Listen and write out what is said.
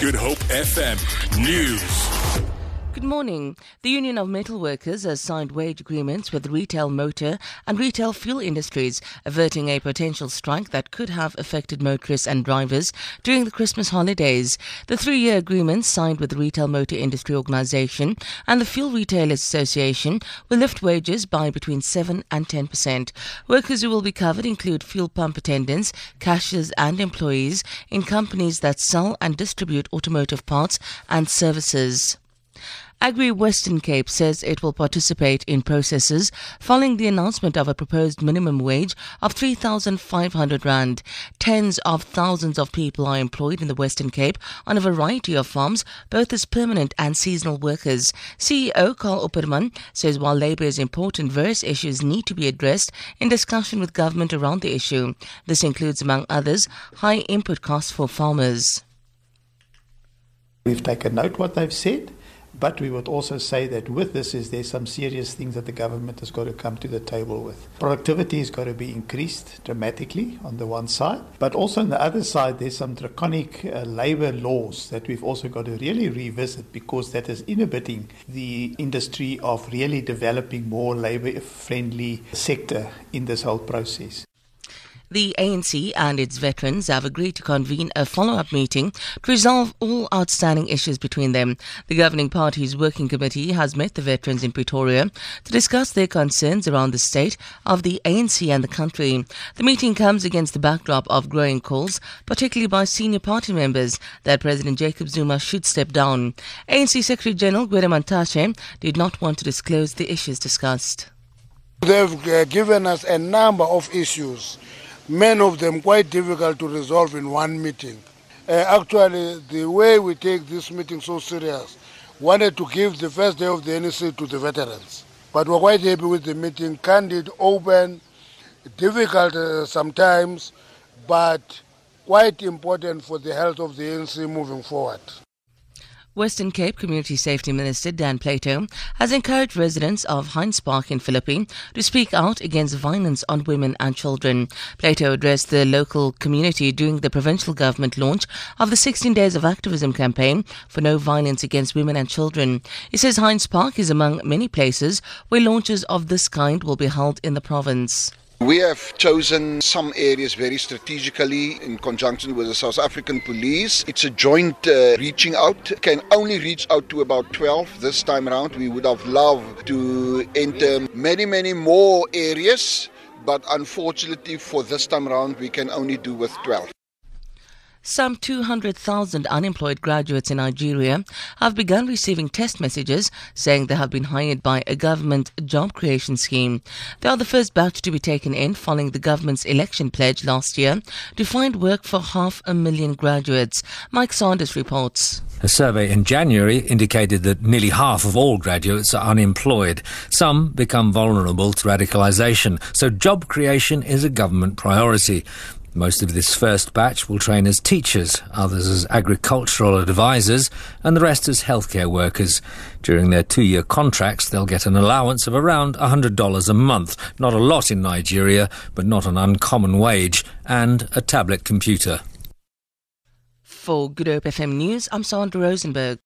Good Hope FM News. Good morning. The Union of Metal Workers has signed wage agreements with retail motor and retail fuel industries, averting a potential strike that could have affected motorists and drivers during the Christmas holidays. The three year agreements signed with the Retail Motor Industry Organization and the Fuel Retailers Association will lift wages by between 7 and 10%. Workers who will be covered include fuel pump attendants, cashiers, and employees in companies that sell and distribute automotive parts and services. Agri Western Cape says it will participate in processes following the announcement of a proposed minimum wage of 3,500 Rand. Tens of thousands of people are employed in the Western Cape on a variety of farms, both as permanent and seasonal workers. CEO Carl Opperman says while labour is important, various issues need to be addressed in discussion with government around the issue. This includes, among others, high input costs for farmers. We've taken note what they've said. But we would also say that with this is there some serious things that the government has got to come to the table with. Productivity has got to be increased dramatically on the one side, but also on the other side there's some draconic uh, labor laws that we've also got to really revisit because that is inhibiting the industry of really developing more labor friendly sector in this whole process. The ANC and its veterans have agreed to convene a follow up meeting to resolve all outstanding issues between them. The governing party's working committee has met the veterans in Pretoria to discuss their concerns around the state of the ANC and the country. The meeting comes against the backdrop of growing calls, particularly by senior party members, that President Jacob Zuma should step down. ANC Secretary General Gwede Mantashe did not want to disclose the issues discussed. They've uh, given us a number of issues many of them quite difficult to resolve in one meeting. Uh, actually, the way we take this meeting so serious, wanted to give the first day of the NEC to the veterans. But we're quite happy with the meeting, candid, open, difficult uh, sometimes, but quite important for the health of the ANC moving forward. Western Cape Community Safety Minister Dan Plato has encouraged residents of Heinz Park in Philippi to speak out against violence on women and children. Plato addressed the local community during the provincial government launch of the 16 Days of Activism campaign for no violence against women and children. He says Heinz Park is among many places where launches of this kind will be held in the province. We have chosen some areas very strategically in conjunction with the South African police. It's a joint uh, reaching out. Can only reach out to about 12 this time around. We would have loved to enter many, many more areas, but unfortunately for this time around, we can only do with 12. Some 200,000 unemployed graduates in Nigeria have begun receiving test messages saying they have been hired by a government job creation scheme. They are the first batch to be taken in following the government's election pledge last year to find work for half a million graduates. Mike Sanders reports. A survey in January indicated that nearly half of all graduates are unemployed. Some become vulnerable to radicalisation, so job creation is a government priority. Most of this first batch will train as teachers, others as agricultural advisors, and the rest as healthcare workers. During their two year contracts, they'll get an allowance of around $100 a month. Not a lot in Nigeria, but not an uncommon wage, and a tablet computer. For Good Hope FM News, I'm Sandra Rosenberg.